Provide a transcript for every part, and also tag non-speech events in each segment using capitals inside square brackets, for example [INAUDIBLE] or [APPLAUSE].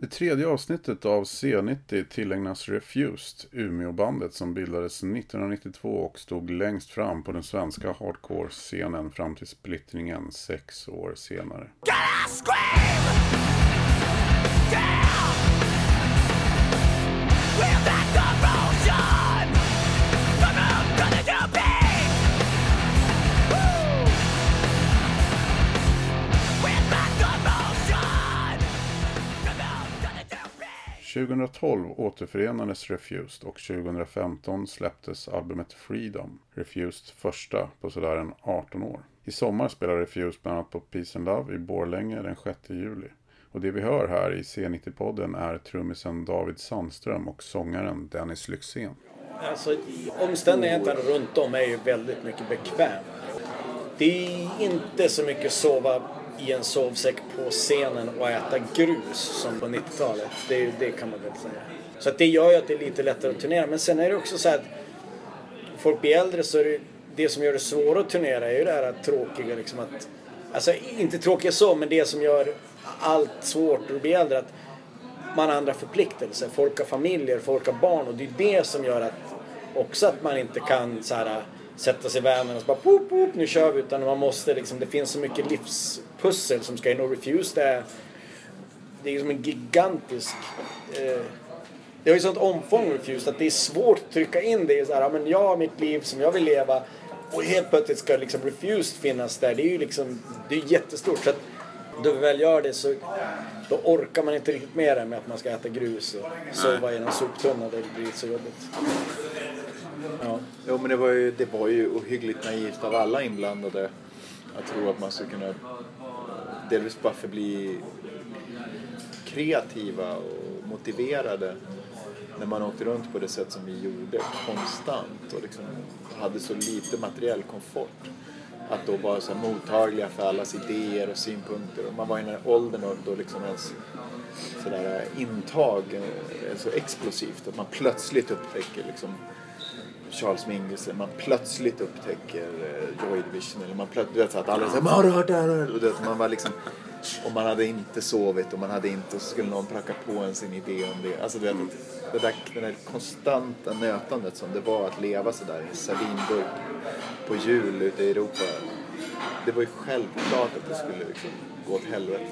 Det tredje avsnittet av C90 tillägnas Refused, Umeåbandet som bildades 1992 och stod längst fram på den svenska hardcore-scenen fram till splittringen sex år senare. 2012 återförenades Refused och 2015 släpptes albumet Freedom, Refused första på sådär en 18 år. I sommar spelar Refused bland annat på Peace and Love i Borlänge den 6 juli. Och det vi hör här i C90-podden är trummisen David Sandström och sångaren Dennis Lyxzén. Alltså, omständigheterna runt om är ju väldigt mycket bekväma. Det är inte så mycket sova i en sovsäck på scenen och äta grus som på 90-talet. Det, det, kan man väl säga. Så att det gör ju att det är lite lättare att turnera. Men sen är det också så att folk blir äldre så är det, det som gör det svårare att turnera är ju det här tråkiga liksom att Alltså inte tråkiga så, men det som gör allt svårt att bli äldre att man har andra förpliktelser. Folk har familjer, folk har barn och det är det som gör att också att man inte kan så här sätta sig i vanen och så bara poop, poop, nu kör vi. Utan man måste liksom, det finns så mycket livspussel som ska in. Och Refuse det är, det är som en gigantisk eh, det har ju sånt omfång Refuse att det är svårt att trycka in det i så här, ja men jag har mitt liv som jag vill leva och helt plötsligt ska liksom Refused finnas där. Det är ju liksom, det är jättestort. Så att då vi väl gör det så då orkar man inte riktigt med det med att man ska äta grus och sova i en soptunna. Det blir så jobbigt. Ja. Jo men det var, ju, det var ju ohyggligt naivt av alla inblandade att tro att man skulle kunna delvis bara förbli kreativa och motiverade när man åkte runt på det sätt som vi gjorde konstant och liksom hade så lite materiell komfort. Att då vara så mottagliga för allas idéer och synpunkter. Och man var i den här åldern och då liksom ens sådär intag är så explosivt att man plötsligt upptäcker liksom Charles Mingus, man plötsligt upptäcker uh, Joy Division eller man plötsligt, du vet så att alla säger har du hört det här? Och vet, man var liksom, och man hade inte sovit och man hade inte, och så skulle någon pracka på en sin idé om det. Alltså du vet, mm. det där, det där konstanta nötandet som det var att leva sådär i en sardinburk på jul ute i Europa. Det var ju självklart att det skulle liksom gå åt helvete.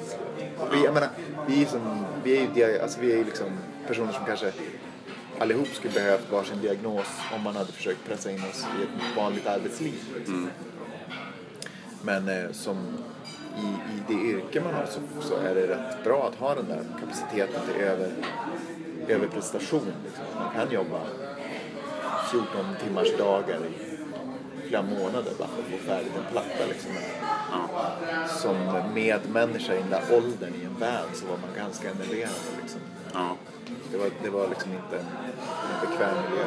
Vi, jag menar, vi är, som, vi är ju alltså vi är liksom personer som kanske allihop skulle behövt varsin diagnos om man hade försökt pressa in oss i ett vanligt arbetsliv. Mm. Men eh, som i, i det yrke man har så, så, är det rätt bra att ha den där kapaciteten till över, överprestation. Liksom. Man kan jobba 14 timmars dagar i flera månader bara för att få färdigt en platta. Liksom. Som medmänniska i den där åldern i en van så var man ganska enerverande. Liksom. Ja. Det var, det var liksom inte en, en bekväm miljö.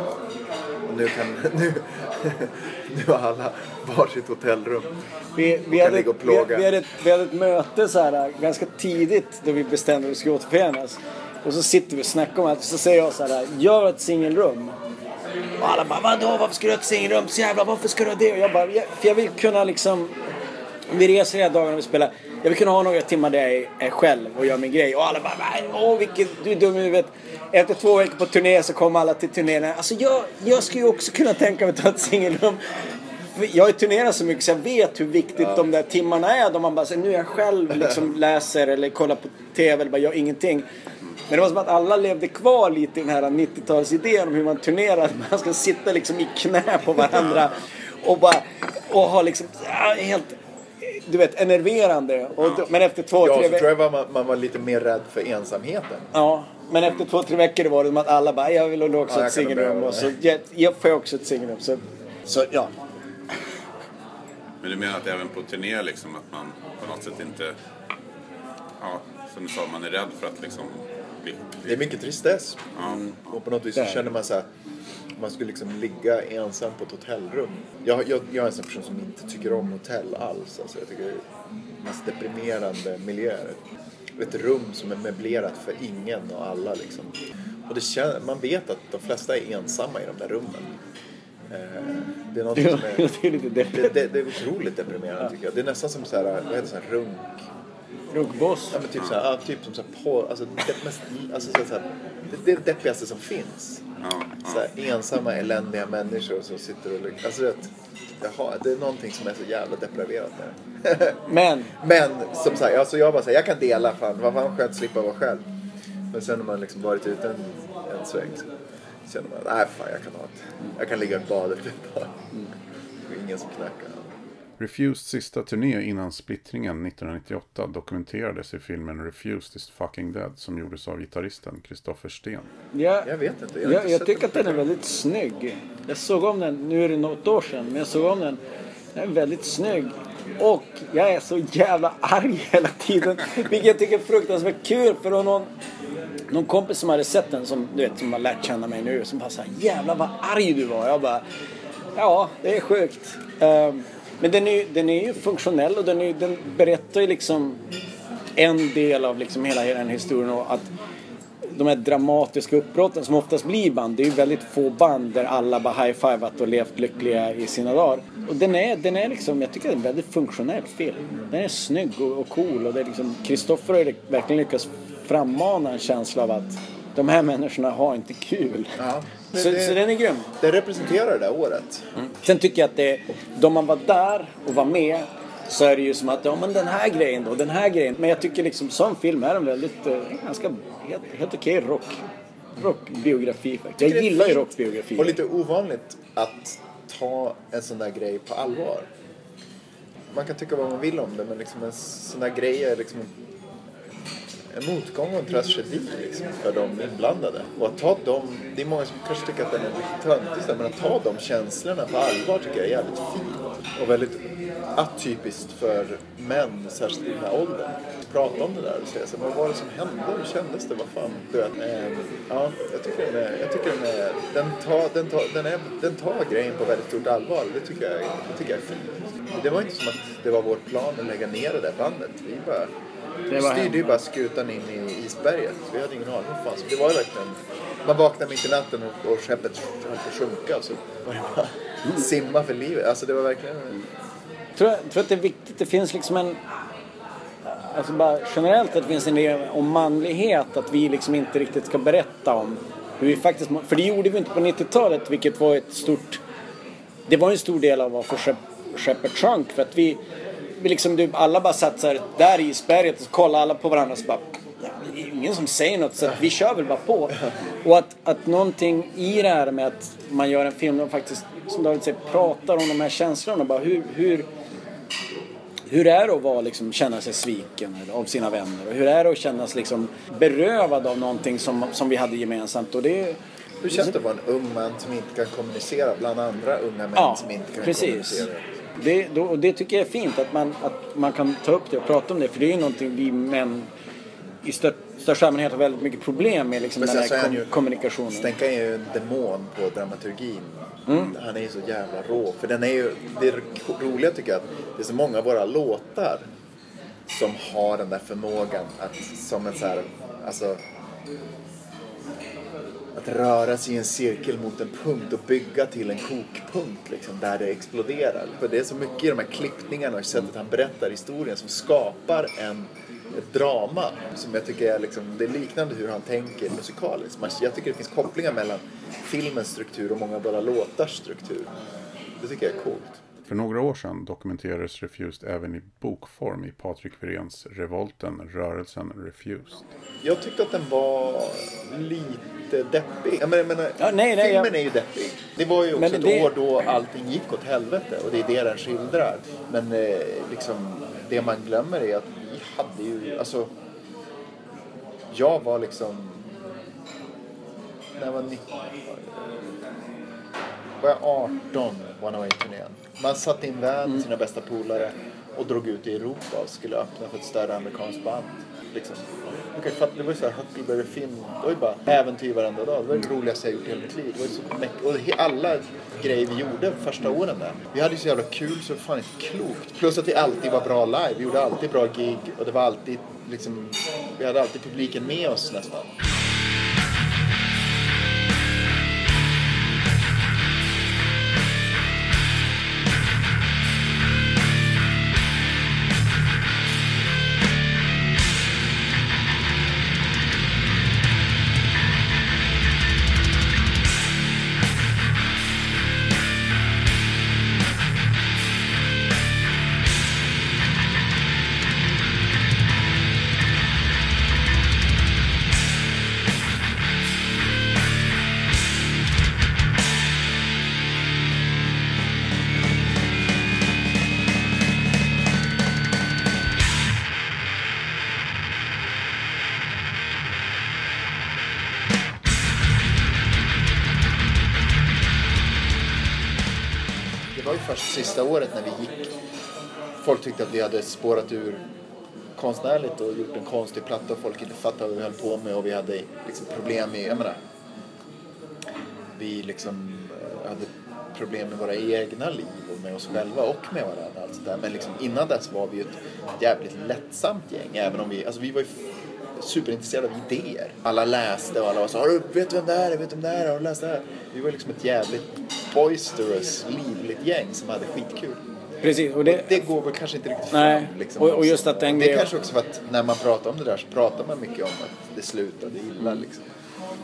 Och nu, kan, [LAUGHS] nu, [LAUGHS] nu har alla varsitt hotellrum. Vi, vi, hade, vi, vi, hade ett, vi hade ett möte så här, ganska tidigt då vi bestämde att vi skulle återförenas. Och så sitter vi och snackar om allt. Så säger jag så här, gör ett singelrum. Och alla bara, vadå varför ska du ha ett singelrum? Så jävla varför ska du ha det? Och jag bara, för jag vill kunna liksom vi reser hela dagarna och vi spelar. Jag vill kunna ha några timmar där jag är själv och gör min grej. Och alla bara, åh vilket, du är dum i huvudet. Efter två veckor på turné så kommer alla till turnén. Alltså jag, jag skulle ju också kunna tänka mig att ta ett singelrum. Jag har ju turnerat så mycket så jag vet hur viktigt ja. de där timmarna är. Då man bara, så, nu är jag själv [LAUGHS] liksom läser eller kollar på TV eller bara gör ingenting. Men det var som att alla levde kvar lite i den här 90-talsidén om hur man turnerar. Man ska sitta liksom i knä på varandra och bara och ha liksom helt du vet, enerverande. Och, ja. Men efter två, ja, tre veckor... tror jag man, man var lite mer rädd för ensamheten. Ja, men efter två, tre veckor var det som att alla bara, jag vill också ja, ett singelrum. Och så jag, jag får också ett singelrum. Så, så ja. Men du menar att även på turné liksom att man på något sätt inte, ja, som du sa, man är rädd för att liksom bli... Det är mycket tristess. Ja. Och på något vis så känner man så här, man skulle liksom ligga ensam på ett hotellrum. Jag, jag, jag är en sån person som inte tycker om hotell alls. Alltså jag tycker det är mest deprimerande miljöer. Ett rum som är möblerat för ingen och alla liksom. Och det kän, man vet att de flesta är ensamma i de där rummen. Eh, det är något som är... [LAUGHS] det, det, det är otroligt deprimerande tycker jag. Det är nästan som så här, vad heter det, så här runk Ruggboss. Ja, men typ, så här, ja, typ som så här, på, alltså, det, mest, alltså, så här, det, det är det deppigaste som finns. Så här, ensamma, eländiga människor som sitter och... Alltså, vet, jaha, det är någonting som är så jävla depraverat där. [LAUGHS] Men, Men som sagt, alltså, jag bara säger, jag kan dela fan. Vad fan skönt att slippa vara själv. Men sen när man liksom varit ute en, en sväng så känner man, nej fan jag kan ha ett, jag kan ligga i badet ett tag. Det är ingen som knackar. Refused sista turné innan splittringen 1998 dokumenterades i filmen Refused is fucking dead som gjordes av gitarristen Kristoffer Sten. ja, Jag vet inte. Jag, jag, inte jag tycker att den är väldigt snygg. Jag såg om den, nu är det något år sedan, men jag såg om den. Den är väldigt snygg. Och jag är så jävla arg [LAUGHS] hela tiden. Vilket jag tycker är fruktansvärt kul. För någon, någon kompis som hade sett den, som, du vet, som har lärt känna mig nu, som bara såhär Jävlar vad arg du var. Jag bara Ja, det är sjukt. Ehm, men den är, den är ju funktionell och den, är, den berättar ju liksom en del av liksom hela, hela den historien och att de här dramatiska uppbrotten som oftast blir band, det är ju väldigt få band där alla bara high-fivat och levt lyckliga i sina dagar. Och den är, den är liksom, jag tycker det är en väldigt funktionell film. Den är snygg och, och cool och det är liksom, Kristoffer har ju verkligen lyckats frammana en känsla av att de här människorna har inte kul. Ja, så, det- så den är grym. Det representerar det där året. Sen tycker jag att det, då man var där och var med så är det ju som att, ja men den här grejen då, den här grejen. Men jag tycker liksom som film är den väldigt, eh, ganska, helt, helt okej rock. Rockbiografi faktiskt. Jag gillar ju fint rockbiografier. Och lite ovanligt att ta en sån där grej på allvar. Man kan tycka vad man vill om det men liksom en sån där grej är liksom en motgång och en tragedi liksom för de inblandade. Och att ta dem, det är många som kanske tycker att den är lite töntig men att ta de känslorna på allvar tycker jag är jävligt fint. Och väldigt atypiskt för män, särskilt i den här åldern. Prata om det där och säga så här, vad var det som hände? Hur kändes det? Vad fan? Du vet, eh, ja, jag tycker den är, jag tycker den är, den tar, den tar, den är, den tar grejen på väldigt stort allvar. Det tycker jag, det tycker jag är fint. Det var inte som att det var vår plan att lägga ner det där bandet. Vi bara vi styrde ju bara skutan in i isberget. Vi hade ingen aning vad fan. Det var ju verkligen... Man vaknade mitt i natten och, och skeppet höll på att sjunka. Så var det bara simma för livet. Alltså det var verkligen... tror, jag tror att det är viktigt, det finns liksom en Alltså bara generellt att det finns en idé om manlighet, att vi liksom inte riktigt ska berätta om hur vi faktiskt För det gjorde vi inte på 90-talet, vilket var ett stort... Det var en stor del av varför skepp, skeppet sjönk, för att vi... liksom, du, alla bara satt så här, där i isberget och kollade alla på varandra och så bara... Det är ingen som säger något, så vi kör väl bara på. Och att, att någonting i det här med att man gör en film där man faktiskt, som David säger, pratar om de här känslorna. Bara hur, hur, hur är det att vara, liksom, känna sig sviken av sina vänner? Och hur är det att känna sig liksom, berövad av någonting som, som vi hade gemensamt? Och det, Hur känns det att vara en ung man som inte kan kommunicera bland andra unga män ja, som inte kan precis. kommunicera? Det, då, och det tycker jag är fint att man, att man kan ta upp det och prata om det. För det är ju någonting vi män i stör, största allmänhet har väldigt mycket problem med. Liksom, Men den här kom, ju- kommunikationen. Stenka är ju en demon på dramaturgin. Mm. Han är ju så jävla rå. För den är ju, det roliga tycker jag att det är så många av våra låtar som har den där förmågan att som en så här, alltså att röra sig i en cirkel mot en punkt och bygga till en kokpunkt liksom, där det exploderar. För det är så mycket i de här klippningarna och sättet han berättar historien som skapar en, ett drama som jag tycker är, liksom, det är liknande hur han tänker musikaliskt. Jag tycker det finns kopplingar mellan filmens struktur och många av våra låtars struktur. Det tycker jag är coolt. För några år sedan dokumenterades Refused även i bokform i Patrik Wiréns Revolten, rörelsen Refused. Jag tyckte att den var lite deppig. Jag menar, jag menar, Ja, nej, nej, filmen jag- är ju deppig. Det var ju också Men ett det- år då allting gick åt helvete och det är det den skildrar. Men eh, liksom, det man glömmer är att vi hade ju, alltså... Jag var liksom... När jag var 19... Var jag 18 One Away-turnén. Man satt i en van med sina bästa polare och drog ut i Europa och skulle öppna för ett större amerikanskt band. Liksom. Ju fatta, det var ju såhär Huckleberry Finn. Det var ju bara äventyr varenda dag. Det var det roligaste jag gjort i hela mitt liv. Det var ju så mäck- och alla grejer vi gjorde första åren där. Vi hade ju så jävla kul så det var fan inte klokt. Plus att det alltid var bra live. Vi gjorde alltid bra gig och det var alltid liksom, vi hade alltid publiken med oss nästan. Var ju först sista året när vi gick. Folk tyckte att vi hade spårat ur konstnärligt och gjort en konstig platta och folk inte fattade vad vi höll på med och vi hade liksom problem med... jag menar, vi liksom eh, hade problem med våra egna liv och med oss själva och med varandra. Alltså där. Men liksom innan dess var vi ju ett jävligt lättsamt gäng. Även om vi, alltså vi var ju superintresserade av idéer. Alla läste och alla var så du, vet du vem det här är? Vet du vem det här är? Har du läst det här? Vi var liksom ett jävligt boisterous, livligt gäng som hade skitkul. Precis, och det, Det går väl kanske inte riktigt Nej, fram. Liksom, och- och just att den det är kanske också för att när man pratar om det där så pratar man mycket om att det slutade illa. Liksom.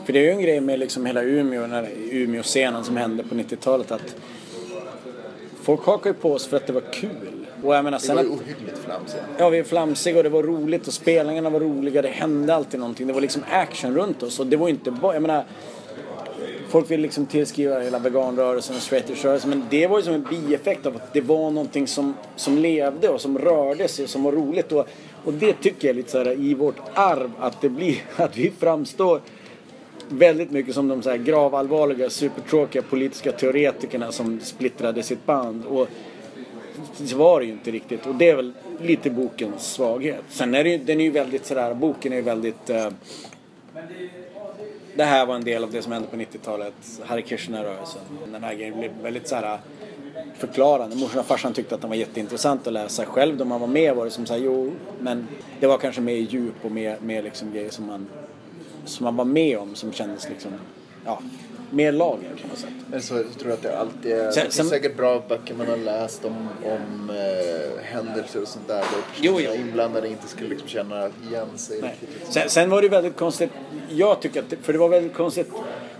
För det är ju en grej med liksom hela Umeå, den här Umeå-scenen som hände på 90-talet att folk hakar ju på oss för att det var kul. Och jag menar Det sen var ju ohyggligt flamsiga. ja, vi är flamsiga och det var roligt och spelningarna var roliga, det hände alltid någonting. Det var liksom action runt oss och det var inte bara, jag menar Folk vill liksom tillskriva hela veganrörelsen och straightedge-rörelsen men det var ju som en bieffekt av att det var någonting som, som levde och som rörde sig och som var roligt. Och, och det tycker jag är lite så här i vårt arv att det blir, [LAUGHS] att vi framstår väldigt mycket som de så här gravallvarliga, supertråkiga politiska teoretikerna som splittrade sitt band. Och så var det ju inte riktigt och det är väl lite bokens svaghet. Sen är det ju, den är ju väldigt sådär, boken är ju väldigt eh, det här var en del av det som hände på 90-talet, Hare Krishna-rörelsen. Den här grejen blev väldigt såhär eh, förklarande. Morsan och farsan tyckte att den var jätteintressant att läsa. Själv då man var med var det som såhär, jo, men det var kanske mer djup och mer, mer liksom grejer som man, som man var med om som kändes liksom, ja, mer lager på något sätt. Men så, tror jag att det alltid är, Sen- det finns säkert bra böcker man har läst om, om eh, händelser och sånt där. Där Jo, inblandade inte skulle liksom känna igen sig riktigt. Sen, sen var det väldigt konstigt, jag tycker att, det, för det var väldigt konstigt,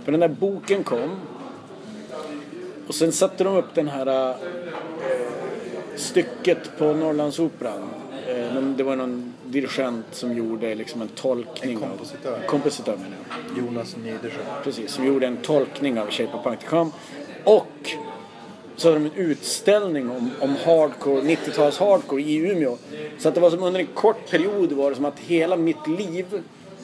för den där boken kom och sen satte de upp den här äh, stycket på Norrlandsoperan. Eh, det var någon dirigent som gjorde liksom en tolkning En kompositör. av... Kompositör menar jag. Jonas Nydersjö. Precis, som gjorde en tolkning av Shape of Punk to Come. Och så hade de en utställning om, om hardcore, 90-tals hardcore i Umeå. Så att det var som under en kort period var det som att hela mitt liv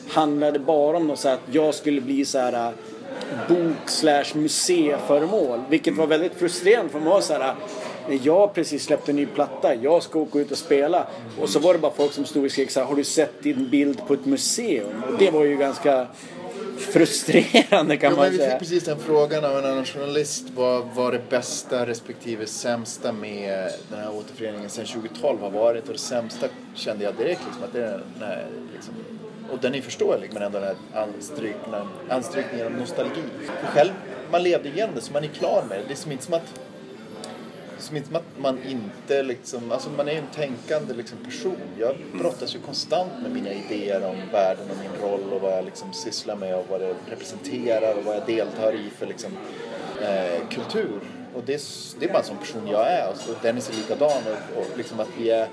handlade bara om något så att jag skulle bli så här äh, bok slash museiföremål. Vilket var väldigt frustrerande för man var så här när jag precis släppte en ny platta, jag ska åka ut och spela. Och så var det bara folk som stod och skrek så här, har du sett din bild på ett museum? Och det var ju ganska frustrerande kan Jo, man vi säga. fick precis den frågan av en annan journalist. Vad var det bästa respektive sämsta med den här återföreningen sen 2012 har varit? Och det sämsta kände jag direkt liksom att det är den här, liksom, och den är förståelig men ändå den här anstrykningen, anstrykningen av nostalgi. För själv, man levde igen det så man är klar med det. Det är som inte som att som inte att man inte liksom, alltså man är ju en tänkande liksom person. Jag brottas ju konstant med mina idéer om världen och min roll och vad jag liksom sysslar med och vad det representerar och vad jag deltar i för liksom, eh, kultur. Och det är, det är bara en sån person jag är. Och så Dennis är likadan och, och liksom att vi är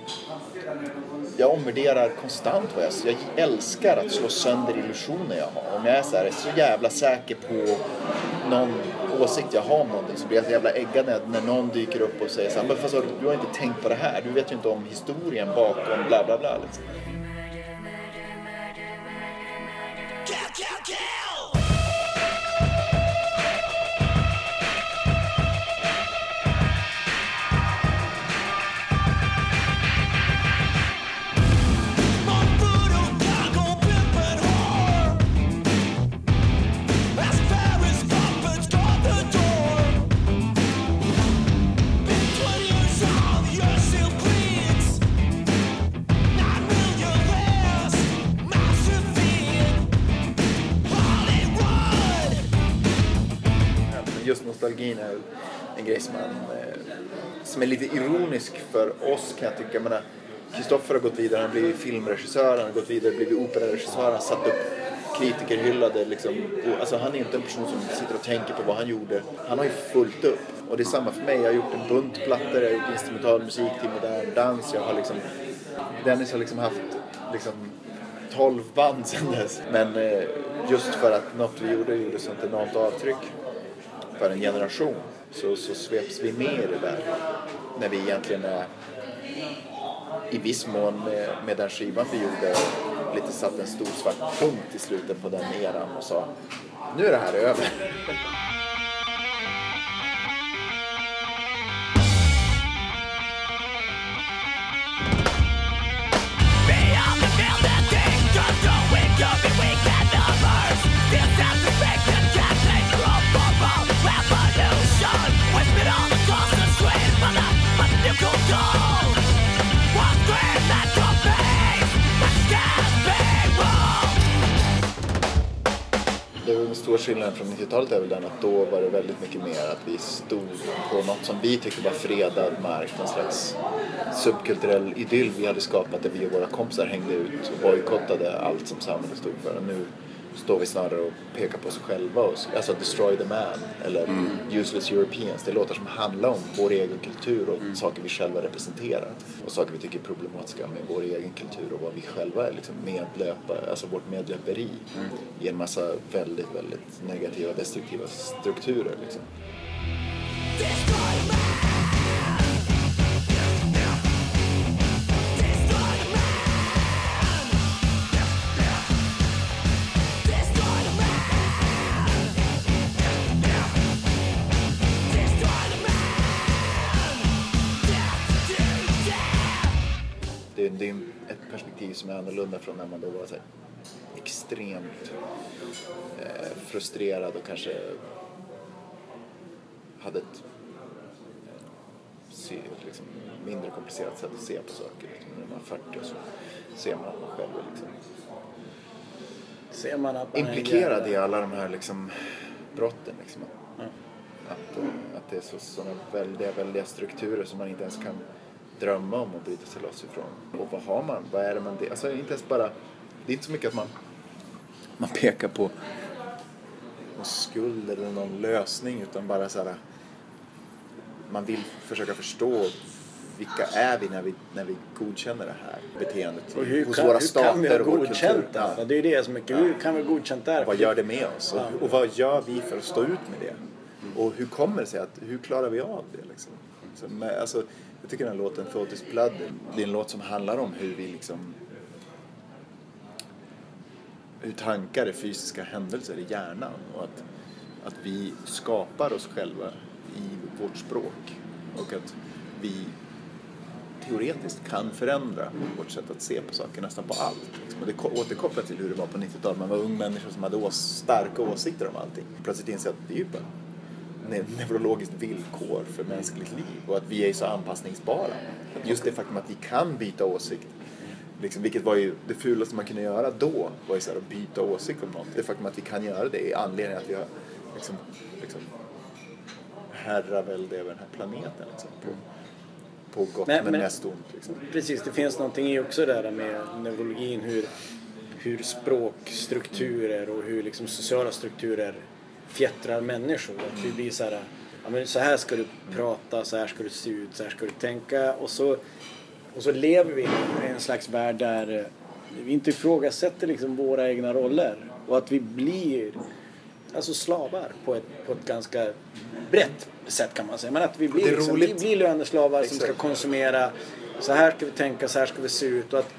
jag omvärderar konstant vad jag Jag älskar att slå sönder illusioner jag har. Om jag är så, här, är så jävla säker på någon åsikt jag har om någonting så blir jag så jävla äggad när, när någon dyker upp och säger så här, men fast du har inte tänkt på det här. Du vet ju inte om historien bakom bla bla bla. Liksom. Nostalgin är en grej som, man, eh, som är lite ironisk för oss kan jag tycka. Jag menar, Kristoffer har gått vidare, han har blivit filmregissör, han har gått vidare, blivit operaregissör, han har satt upp kritikerhyllade liksom. Och, alltså, han är inte en person som sitter och tänker på vad han gjorde. Han har ju fullt upp. Och det är samma för mig. Jag har gjort en bunt plattor, jag har gjort instrumental musik till modern dans. Jag har liksom, Dennis har liksom haft liksom 12 band sedan dess. Men eh, just för att något vi gjorde gjorde sånt enormt avtryck för en generation så, så sveps vi med i det där. När vi egentligen är i viss mån med, med den skivan vi gjorde lite satt en stor svart punkt i slutet på den eran och sa nu är det här över. Stor skillnad stora skillnaden från 90-talet är väl den att då var det väldigt mycket mer att vi stod på något som vi tyckte var fredad mark, någon slags subkulturell idyll vi hade skapat där vi och våra kompisar hängde ut och bojkottade allt som samhället stod för. Och nu står vi snarare och pekar på oss själva, och, alltså Destroy the Man eller Useless Europeans. Det är låtar som handlar om vår egen kultur och saker vi själva representerar. Och saker vi tycker är problematiska med vår egen kultur och vad vi själva är liksom medlöpare, alltså vårt medlöperi i en massa väldigt, väldigt negativa, destruktiva strukturer. Liksom. Perspektiv som är annorlunda från när man då var så extremt eh, frustrerad och kanske hade ett eh, se, liksom, mindre komplicerat sätt att se på saker. Liksom, när man är 40 och så ser man att man själv är liksom, Ser man att man är implikerad jävla- i alla de här liksom, brotten. Liksom. Att, eh, att det är så, sådana väldiga, väldiga strukturer som man inte ens kan drömma om att bryta sig loss ifrån. Och vad har man? Vad är det man... det- Alltså inte ens bara... Det är inte så mycket att man, man pekar på någon skuld eller någon lösning utan bara så här... Man vill försöka förstå vilka är vi när vi, när vi godkänner det här beteendet Och hur hos kan, våra hur kan vi ha stater och godkänt det? Ja. Det är det som är Hur kan vi ha godkänt det? här? Vad gör det med oss? Och, Ja. och vad gör vi för att stå ut med det? Och hur kommer det sig att, hur klarar vi av det liksom? Så, med, alltså, jag tycker den här låten, Thought is Blood, det är en låt som handlar om hur vi liksom hur tankar är fysiska händelser i hjärnan och att, att vi skapar oss själva i vårt språk och att vi teoretiskt kan förändra vårt sätt att se på saker, nästan på allt. Liksom. Och det återkopplar till hur det var på 90-talet. Man var ung människa som hade ås- starka åsikter om allting. Plötsligt inser att det är ju bara ne- neurologiskt villkor för mänskligt liv och att vi är så anpassningsbara. Just det faktum att vi kan byta åsikt Liksom, vilket var ju det fulaste man kunde göra då, var ju så här att byta åsikt om något. Det faktum att vi kan göra det är anledningen att vi har liksom, liksom herravälde över den här planeten. Liksom, på, på gott Men- men, men- mest ont. Liksom. Precis, det finns någonting i också där med neurologin, hur, hur språkstrukturer och hur liksom sociala strukturer fjättrar människor. Att vi blir så här, ja, men så här ska du prata, så här ska du se ut, så här ska du tänka. Och så, och så lever vi i en slags värld där eh, vi inte ifrågasätter liksom våra egna roller. Och att vi blir alltså slavar på ett, på ett ganska brett sätt kan man säga. Men att vi blir, liksom, vi blir löneslavar som ska konsumera. Så här ska vi tänka, så här ska vi se ut. Och att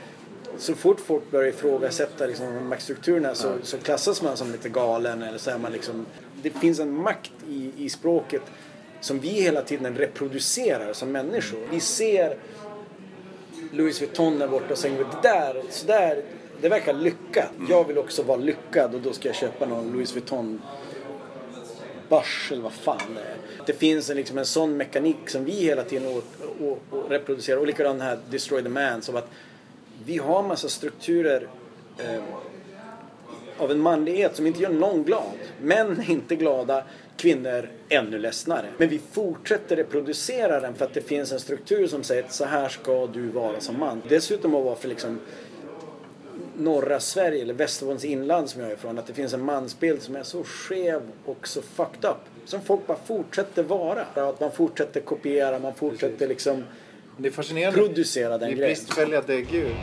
så fort folk börjar ifrågasätta liksom, maktstrukturerna så, så klassas man som lite galen. Eller så är man liksom, det finns en makt i, i språket som vi hela tiden reproducerar som människor. Vi ser Louis Vuitton där borta och säger det där, så där, det verkar lyckat. Jag vill också vara lyckad och då ska jag köpa någon Louis Vuitton börs eller vad fan det är. Det finns en, liksom en sån mekanik som vi hela tiden å, å, å reproducerar. Och likadant den här Destroy the Man. Som att vi har massa strukturer eh, av en manlighet som inte gör någon glad. Män är [LAUGHS] inte glada, kvinnor ännu ledsnare. Men vi fortsätter reproducera den för att det finns en struktur som säger att så här ska du vara som man. Dessutom att vara för liksom norra Sverige eller Västerbottens inland som jag är ifrån att det finns en mansbild som är så skev och så fucked up. Som folk bara fortsätter vara. Att man fortsätter kopiera, man fortsätter liksom Det är fascinerande. producera den Vi är grejen. bristfälliga däggdjur.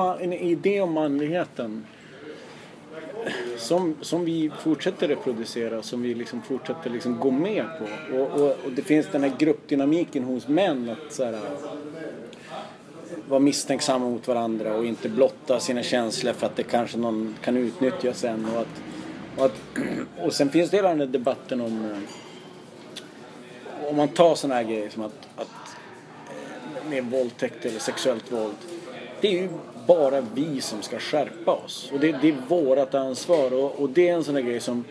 En, en idé om manligheten som, som vi fortsätter reproducera, som vi liksom fortsätter liksom gå med på. Och, och, och det finns den här gruppdynamiken hos män att så här, vara misstänksamma mot varandra och inte blotta sina känslor för att det kanske någon kan utnyttja sen. Och, att, och, att, [CLEARS THROAT] och sen finns det hela den här debatten om eh, om man tar sådana här grejer som att, att eh, med våldtäkt eller sexuellt våld. Det är ju bara vi som ska skärpa oss. Och det, det är vårt ansvar. Och, och det är en sån där grej som...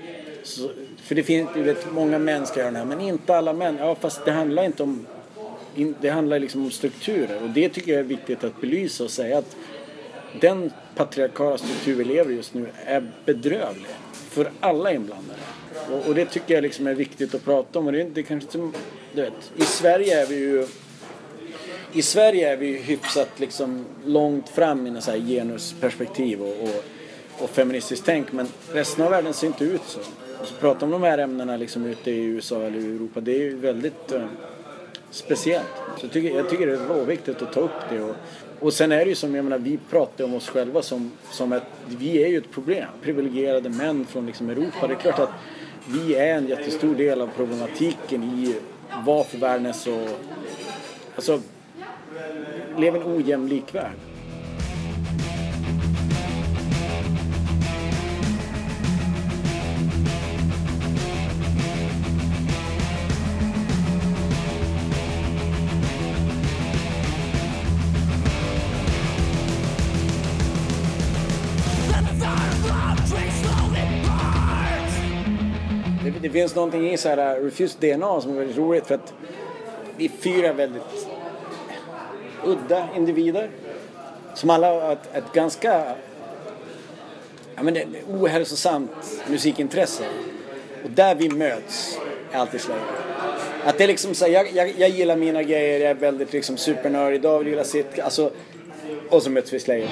För det finns, du vet, många män ska göra det här, men inte alla män. Ja, fast det handlar inte om... In, det handlar liksom om strukturer. Och det tycker jag är viktigt att belysa och säga att den patriarkala struktur vi lever just nu är bedrövlig. För alla inblandade. Och, och det tycker jag liksom är viktigt att prata om. Och det, det är kanske inte, du vet, i Sverige är vi ju i Sverige är vi hyfsat liksom långt fram i så här genusperspektiv och, och, och feministiskt tänk men resten av världen ser inte ut så. Alltså, och så prata om de här ämnena liksom ute i USA eller Europa det är ju väldigt eh, speciellt. Så jag tycker, jag tycker det är råviktigt att ta upp det. Och, och sen är det ju som, jag menar, vi pratar om oss själva som, som ett, vi är ju ett problem. Privilegierade män från liksom Europa. Det är klart att vi är en jättestor del av problematiken i varför världen är så, alltså Lev en ojämlik värld. Det, finns någonting i så här uh, Refused DNA som är väldigt roligt för att vi fyra väldigt udda individer som alla har ett, ett ganska ja, men det, är ohälsosamt musikintresse. Och där vi möts är alltid Slayer. Att det är liksom så här, jag, jag, jag gillar mina grejer, jag är väldigt liksom supernördig, David gillar sitt, alltså, och så möts vi i Slayer.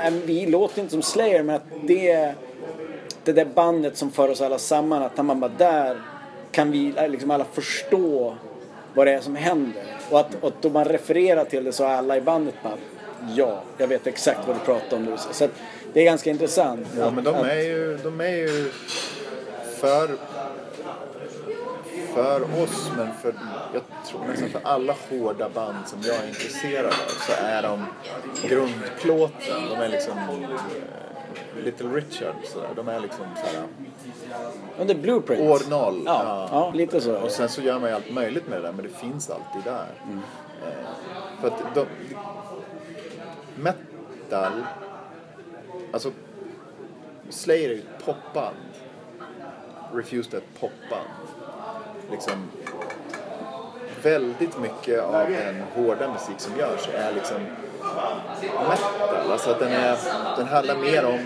Menar, vi låter inte som Slayer men att det, det där bandet som för oss alla samman, att man bara där kan vi liksom alla förstå vad det är som händer. Och att, och då man refererar till det så är alla i bandet bara ja, jag vet exakt vad du pratar om nu. Så det är ganska intressant. Ja, men de är ju, de är ju för, för oss, men för, jag tror nästan för alla hårda band som jag är intresserad av så är de grundplåten. De är liksom eh, Little Richard, sådär. de är liksom såhär, Ja, det är Blueprint. år noll. Ja, ja, lite så. Och sen så gör man ju allt möjligt med det där, men det finns alltid där. Eh, för att de, metal, alltså Slayer är ju ett popband. Refused är ett popband. Liksom, väldigt mycket av den hårda musik som görs är liksom metal. Alltså att den, är, den handlar mer om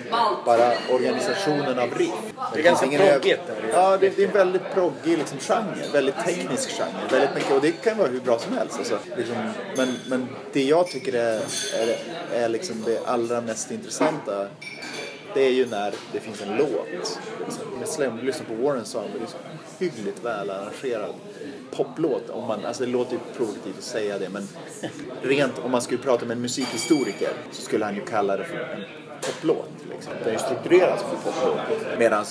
bara organisationen av riff. Det är ganska proggigt. Ja, det, det är en väldigt proggig liksom, genre. Väldigt teknisk genre. Väldigt mycket, och det kan vara hur bra som helst. Alltså, liksom, men, men det jag tycker är, är, är liksom det allra mest intressanta det är ju när det finns en låt. Liksom. Med lyssnar på Warren Song, det är så hyggligt väl arrangerad poplåt. Om man, alltså det låter ju provokativt att säga det men rent om man skulle prata med en musikhistoriker så skulle han ju kalla det för en poplåt. Liksom. Den är ju strukturerad som en poplåt. Medan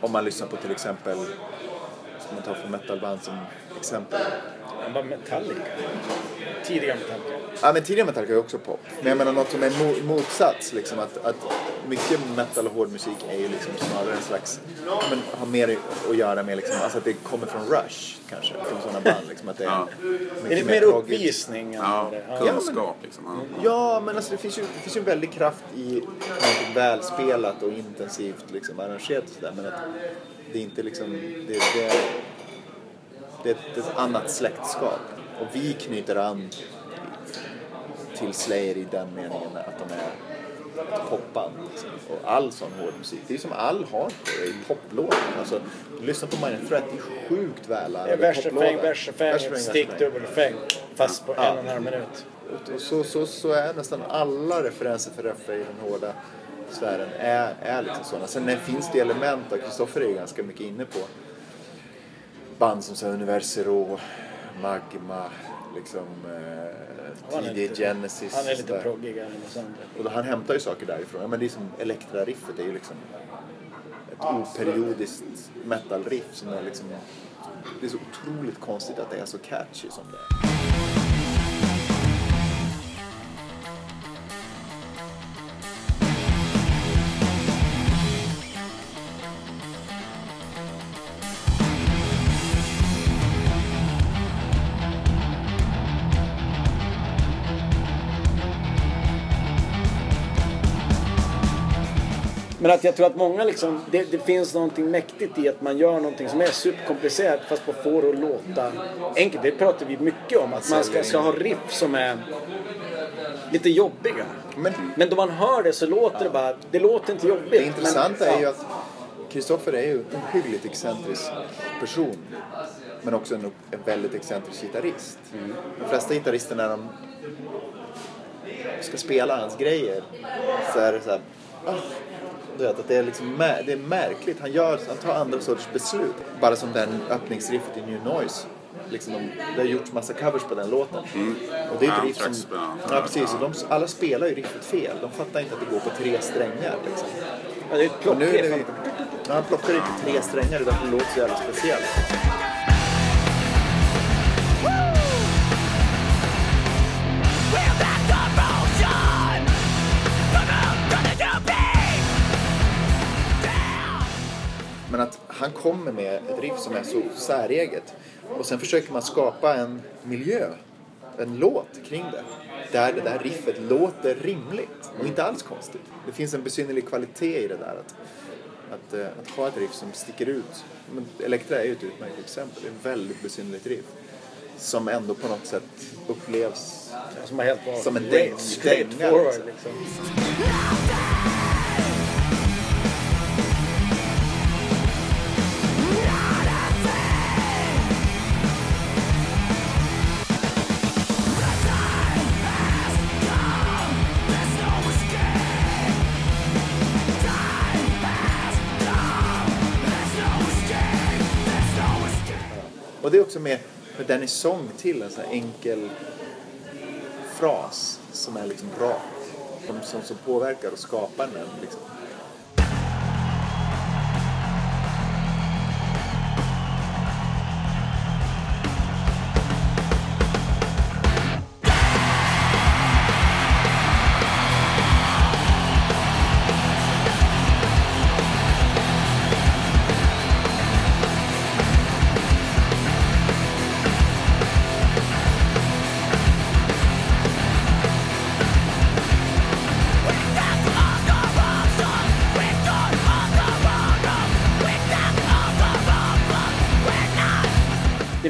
om man lyssnar på till exempel, ska man ta för metalband som exempel, Han Metallica. Tidiga Metallica. Ja men tidigare Metallica är också pop. Men jag menar något som är mo- motsats liksom att, att mycket metal och hård musik är ju liksom snarare en slags, men har mer att göra med liksom, alltså att det kommer från Rush kanske, från sådana band liksom att det är Ja. mycket Är det mer uppvisning? Ja, det är? kunskap liksom. Ja. Ja, men alltså det finns ju, det finns ju en väldig kraft i något välspelat och intensivt liksom arrangerat och sådär men att det är inte liksom, det, det, det är ett, ett annat släktskap och vi knyter an till Slayer i den meningen att de är popband. Liksom. Och all sån hård musik, det är som all hardcore är poplåtar. Alltså, lyssna på Minor Threat, det är sjukt väl Det är versrefräng, versrefräng, stick, dubbel dubbelrefräng. Fast på Ja. en och en halv minut. och så, så, så är nästan alla referenser för refräng i den hårda sfären är, är liksom sådana. Sen det finns det element, och Kristoffer är ju ganska mycket inne på band som så Universero, Magma, liksom eh, tidig Genesis. Han är lite proggigare än oss andra. Och då han hämtar ju saker därifrån. Ja, men det är som Elektra-riffet är ju liksom ett operiodiskt metal-riff som är liksom... Det är så otroligt konstigt att det är så catchy som det är. Men att jag tror att många liksom, det, det finns någonting mäktigt i att man gör någonting som är superkomplicerat fast på får det att låta enkelt. Det pratar vi mycket om. Att man ska, ska ha riff som är lite jobbiga. Men Men då man hör det så låter det bara, det låter inte jobbigt. det intressanta men, är ju att Kristoffer är ju en hyggligt excentrisk person. Men också en, en väldigt excentrisk gitarrist. De flesta gitarrister när de ska spela hans grejer så är det så här, ah, du vet, att det är liksom det är märkligt. Han, gör, han tar andra sorts beslut. Bara som den öppningsriffet i New Noise. Liksom de, det har gjorts massa covers på den låten. Och det är ett riff som... Ja, precis. Och de, alla spelar ju riffet fel. De fattar inte att det går på tre strängar. Liksom. Ja, det är ett Och nu när plockriff. han plockar ut tre strängar, det är därför det låter så jävla speciellt. Som är så säreget. Och sen försöker man skapa en miljö, en låt kring det. Där det där riffet låter rimligt och inte alls konstigt. Det finns en besynnerlig kvalitet i det där. Att, att, eh, att ha ett riff som sticker ut. Men Elektra är ju ett utmärkt exempel. Det är ett väldigt besynnerligt riff. Som ändå på något sätt upplevs Som helt Som en däng- straight dänga, forward liksom. Det är också med, med Danny sång till en sån här enkel fras som är liksom rak. Som, som, som påverkar och skapar den. Liksom.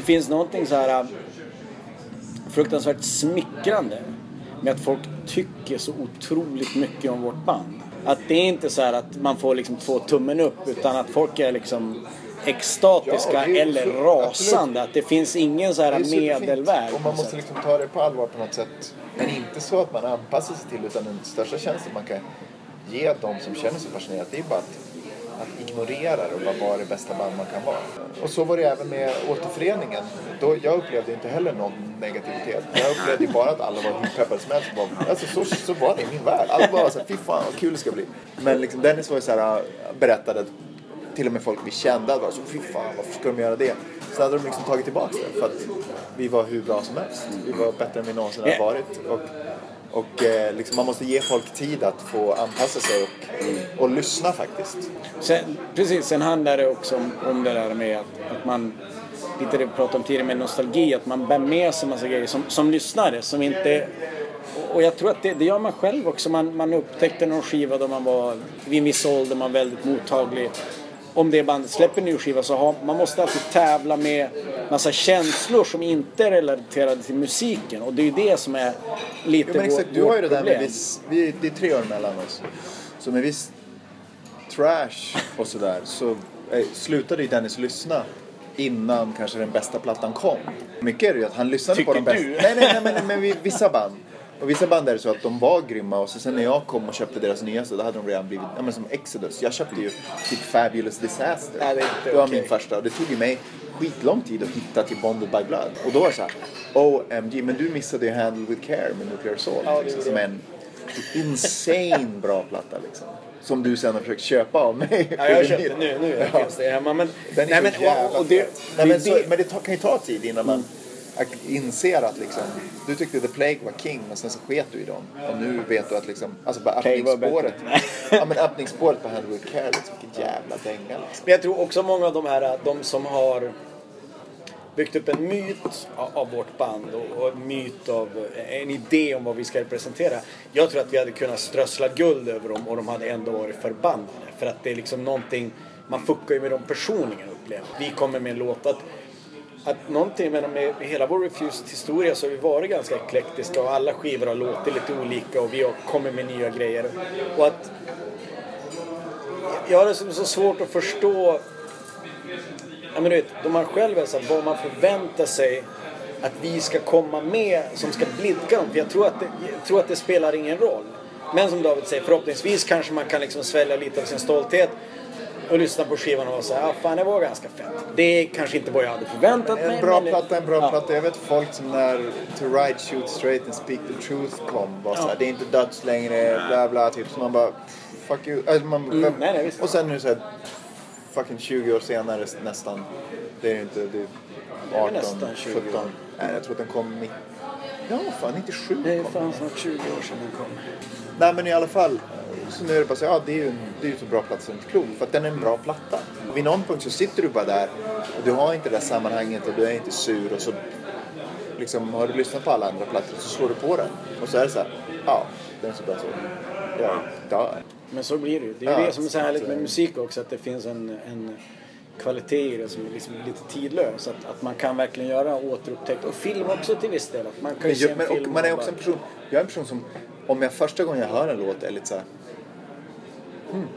Finns någonting så här äh, fruktansvärt smickrande med att folk tycker så otroligt mycket om vårt band. Att det är inte så här att man får liksom två tummen upp utan att folk är liksom extatiska Ja, är eller så- rasande. Att det finns ingen så här medelväg. Och man måste liksom ta det på allvar på något sätt. Men inte så att man anpassar sig till utan den största tjänsten man kan ge de som känner sig fascinerade det är bara att, att ignorera det och bara vara det bästa band man kan vara. Och så var det även med återföreningen. Då, jag upplevde inte heller någon negativitet. Jag upplevde bara att alla var hur peppade som helst. Bara, Alltså, så, så var det i min värld. Alla var så här, fy fan vad kul det ska bli. Men liksom, Dennis var ju så här, berättade till och med folk vi kände att var så fy fan varför ska de göra det? Så hade de liksom tagit tillbaka det för att vi var hur bra som helst. Vi var bättre än vi någonsin har varit. Och, och eh, liksom man måste ge folk tid att få anpassa sig och, och lyssna faktiskt. Sen, precis, sen handlar det också om, om det där med att, att man, lite det vi pratade om tidigare med nostalgi, att man bär med sig massa grejer som, som lyssnare som inte och- och jag tror att det, det gör man själv också. Man, man upptäckte någon skiva då man var vid en viss ålder, man var väldigt mottaglig. Om det bandet släpper en ny skiva så har man måste alltid tävla med massa känslor som inte är relaterade till musiken. Och det är ju det som är lite Jo, men exakt, vårt, du har ju det där med viss, vi, det är tre år mellan oss. Så med viss trash och sådär så eh, slutade ju Dennis lyssna innan kanske den bästa plattan kom. Mycket är det ju att han lyssnade på Tycker de bästa. du? Nej, nej, nej, men, men vi- vissa band. Och vissa band är det så att de var grymma och så sen när jag kom och köpte deras nyaste då hade de redan blivit, ja men som Exodus. Jag köpte ju typ Fabulous Disaster. Ja, det det var okej. min första och det tog ju mig skitlång tid att hitta till Bonded by Blood. Och då var det så här, OMG, men du missade ju Handle with Care med Nuclear Assault. Ja, liksom, som en insane bra platta liksom. Som du sen har försökt köpa av mig. Ja, jag [LAUGHS] köpte nu, nu finns det hemma. Men, Den är nej, men, jävla och, och det. Nej, men, det, så, men det tar, kan ju ta tid innan man inser att liksom, du tyckte The Plague var king men sen så sket du i dem. Och nu vet du att liksom, alltså bara öppningsspåret. ja men öppningsspåret på Handle with Care, liksom, vilken jävla dänga liksom. Men jag tror också många av de här, de som har byggt upp en myt av, vårt band och, och en myt av, en idé om vad vi ska representera. Jag tror att vi hade kunnat strössla guld över dem och de hade ändå varit förbannade. För att det är liksom någonting, man fuckar ju med dem personligen upplever. Vi kommer med en låt att att någonting med, med hela vår Refused historia så har vi varit ganska eklektiska och alla skivor har låtit lite olika och vi har kommit med nya grejer. Och att jag har liksom så svårt att förstå Ja, men du vet, då man själv är så här, vad man förväntar sig att vi ska komma med som ska blidka dem. För jag tror att det, jag tror att det spelar ingen roll. Men som David säger, förhoppningsvis kanske man kan liksom svälja lite av sin stolthet och lyssna på skivan och vara såhär, ja fan det var ganska fett. Det är kanske inte vad jag hade förväntat mig. En bra men- platta, en bra ja. platta. Jag vet folk som när To Ride, Shoot Straight and Speak the Truth kom var såhär, det är inte döds längre, bla bla, typ. Så man bara, fuck you. Alltså, man, Mm, nej, nej, visst. och sen nu såhär, fucking 20 år senare nästan. Det är inte, det är är 18, nästan 20 år. 17. Nej, jag tror att den kom i, ja fan 97 Det är kom fan snart 20 år sedan den kom. Nej men i alla fall. Så nu är det bara så, ja det är ju en, det är ju så bra plats som ett klot. För att den är en bra platta. Vid någon punkt så sitter du bara där och du har inte det där sammanhanget och du är inte sur och så liksom har du lyssnat på alla andra plattor så slår du på den. Och så är det så här, ja den är så bra så. Jag dör. Men så blir det ju. Det är ju Ja, det som är så härligt med musik också. Att det finns en, en kvalitet i det som är liksom lite tidlös. Att, att man kan verkligen göra återupptäckt. Och film också till viss del. Att man kan ju Men, se en film och man är också en bara- person, jag är en person som, om jag första gången jag hör en låt är lite så här, hmm,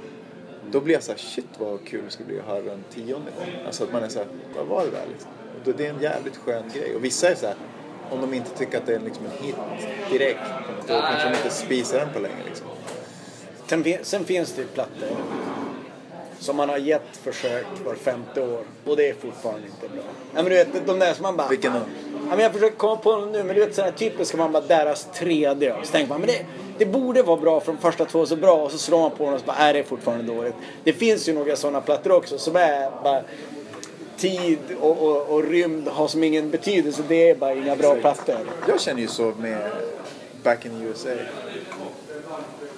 då blir jag så här, shit vad kul det skulle bli att höra en tionde gång. Alltså att man är så här, vad var det där liksom? Och det är en jävligt skön grej. Och vissa är så här, om de inte tycker att det är liksom en hit direkt, då kanske de inte spisar den på länge liksom. Sen, fin- sen finns det ju plattor som man har gett försök var femte år och det är fortfarande inte bra. Ja, men du vet, de där som man bara... Vilken då? Men jag försöker komma på dem nu, men du vet sådana typiska man bara deras 3D. Och så tänker man, men det, det borde vara bra från första två så bra och så slår man på den och så bara, är det är fortfarande dåligt. Det finns ju några sådana plattor också som är bara tid och, och, och rymd har som ingen betydelse. Det är bara inga bra plattor. Jag känner ju så med Back in the USA,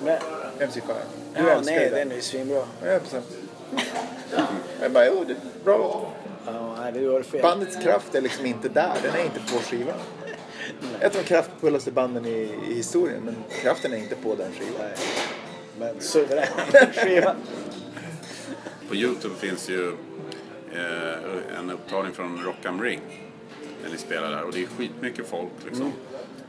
Men, MC5. Du ja, älskar nej, den. den är ju svinbra. Ja, bestämt. Jag bara, jo, det är bra låt. Nej, det gör fel. Bandets kraft är liksom inte där, den är inte på skivan. Ett av de kraftfullaste banden i, i historien, men kraften är inte på den skivan. Nej. Men suverän [LAUGHS] skiva. På Youtube finns ju eh, en upptagning från Rock am Ring. När ni spelar där och det är skitmycket folk liksom.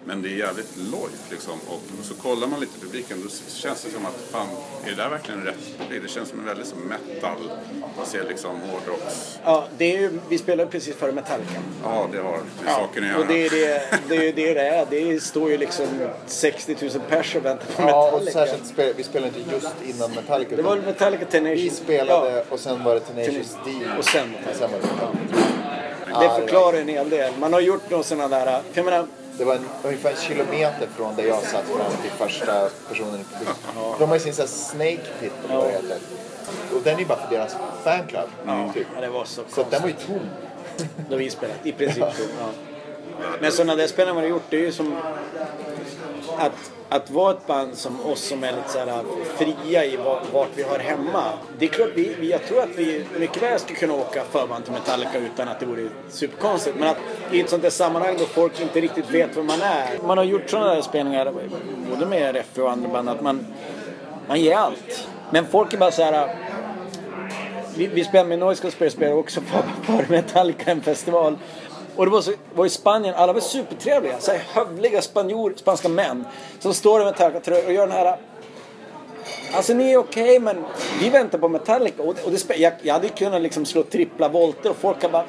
Men det är jävligt lojt liksom. Och så kollar man lite i publiken då känns det som att fan, är det där verkligen rätt publik? Det känns som en väldigt som metal. Man ser liksom hårdrocks... Ja, det är ju, vi spelade precis före Metallica. Ja, det har med saken att göra. och det är det det, är det det är. Det står ju liksom 60 000 pers och väntar på Ja, och Metallica. särskilt vi spelade inte just innan Metallica. det var Metallica Tenacious. vi spelade Ja, och sen var det Tenacious D. och sen sen var det Metallica. det förklarar en hel del. Man har gjort någon sådana där... Jag menar, Det var en, ungefär en kilometer från där jag satt fram till första personen i publiken. De har ju sin sån här Snake Pit eller vad det heter. Och den är ju bara för deras fanclub. Typ. ja, det var så Så att den var ju tom. Då vi spelat. I princip så. Ja. Men sådana där spelare man har gjort, det är ju som att, att vara ett band som oss som är lite så här fria i vart, vi har hemma. Det är klart, vi, jag tror att vi mycket väl skulle kunna åka förband till Metallica utan att det vore superkonstigt. Men att i ett sånt där sammanhang då folk inte riktigt vet vem man är. Man har gjort sådana där spelningar, både med RF och andra band, att man, man ger allt. Men folk är bara så här vi, vi spelade med Noise Conspiracy spelade också för, för Metallica en festival. Och det var, så, var i Spanien, alla var supertrevliga. Så här hövliga spanjor, spanska män. Som står i Metallica-tröjor och gör den här... Alltså ni är okej men vi väntar på Metallica. Och, och det, jag, jag hade ju kunnat liksom slå trippla volter och folk har bara...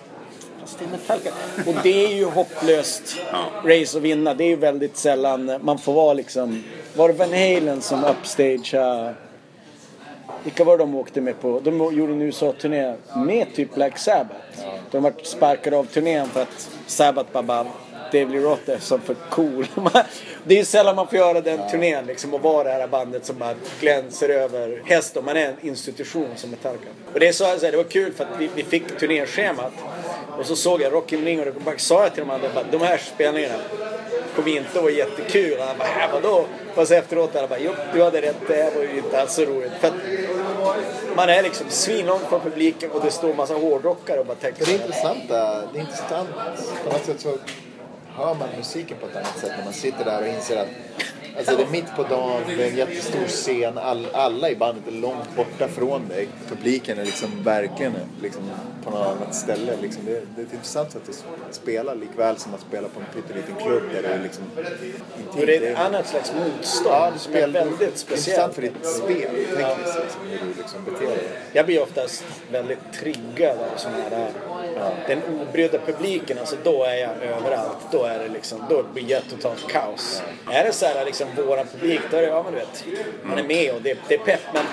fast det är Metallica. Och det är ju hopplöst race att vinna. Det är ju väldigt sällan man får vara liksom... Var det Van Halen som upstagea vilka var de åkte med på? De gjorde en USA-turné med typ Black Sabbath. De var sparkade av turnén för att Sabbath bara, bara Dave Lee Roth är som för cool. [LAUGHS] det är ju sällan man får göra den turnén liksom och vara det här bandet som bara glänser över häst och man är en institution som Metallica. Och det, är så, så här, det var kul för att vi, vi fick turnéschemat och så såg jag Rocky Ring och då sa jag till de andra bara, de här spelningarna kommer inte vara jättekul. Han bara, äh, vadå? Fast efteråt han bara, jo, du hade rätt, det här var ju inte alls så roligt. För att man är liksom svinlångt från publiken och det står massa hårdrockare och bara tänker Det är intressant. Äh, det är intressant. På något sätt så hör man musiken på ett annat sätt när man sitter där och inser att Alltså det är mitt på dagen, det är en jättestor scen, all, alla i bandet är långt borta från dig. Publiken är liksom verkligen liksom på något annat ställe. Liksom det, det är ett intressant sätt att spela likväl som att spela på en pytteliten klubb där det är liksom intimt. Det är ett annat slags motstånd Ja, det som är spel, väldigt är intressant speciellt. för ditt spel, tekniskt liksom, hur du liksom beter dig. Jag blir oftast väldigt triggad av sån här, den obrydda publiken. Alltså då är jag överallt. Då är det liksom, då blir jag totalt kaos. Är det så här liksom våran publik, då är det, ja men du vet, man är med och det, det är pepp. Men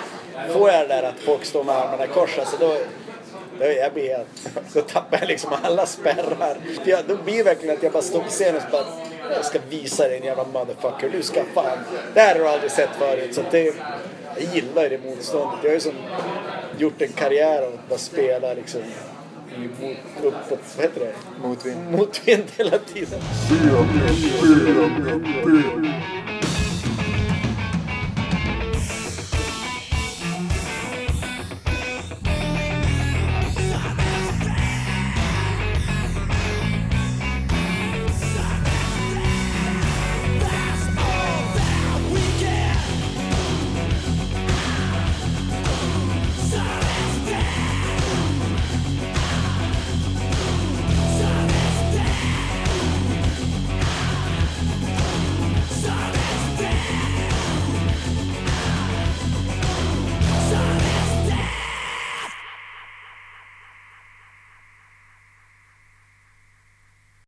får jag det där att folk står med armarna i kors, alltså då, då, jag blir [LAUGHS] helt, då tappar jag liksom alla spärrar. För jag, då blir det verkligen att jag bara står på scenen och bara jag ska visa dig en jävla motherfucker. Du ska fan. Det här har du aldrig sett förut. Så det, jag gillar ju det motståndet. Jag har ju som gjort en karriär av att bara spela liksom i mot, uppåt, vad heter det? Motvind. Motvind hela tiden.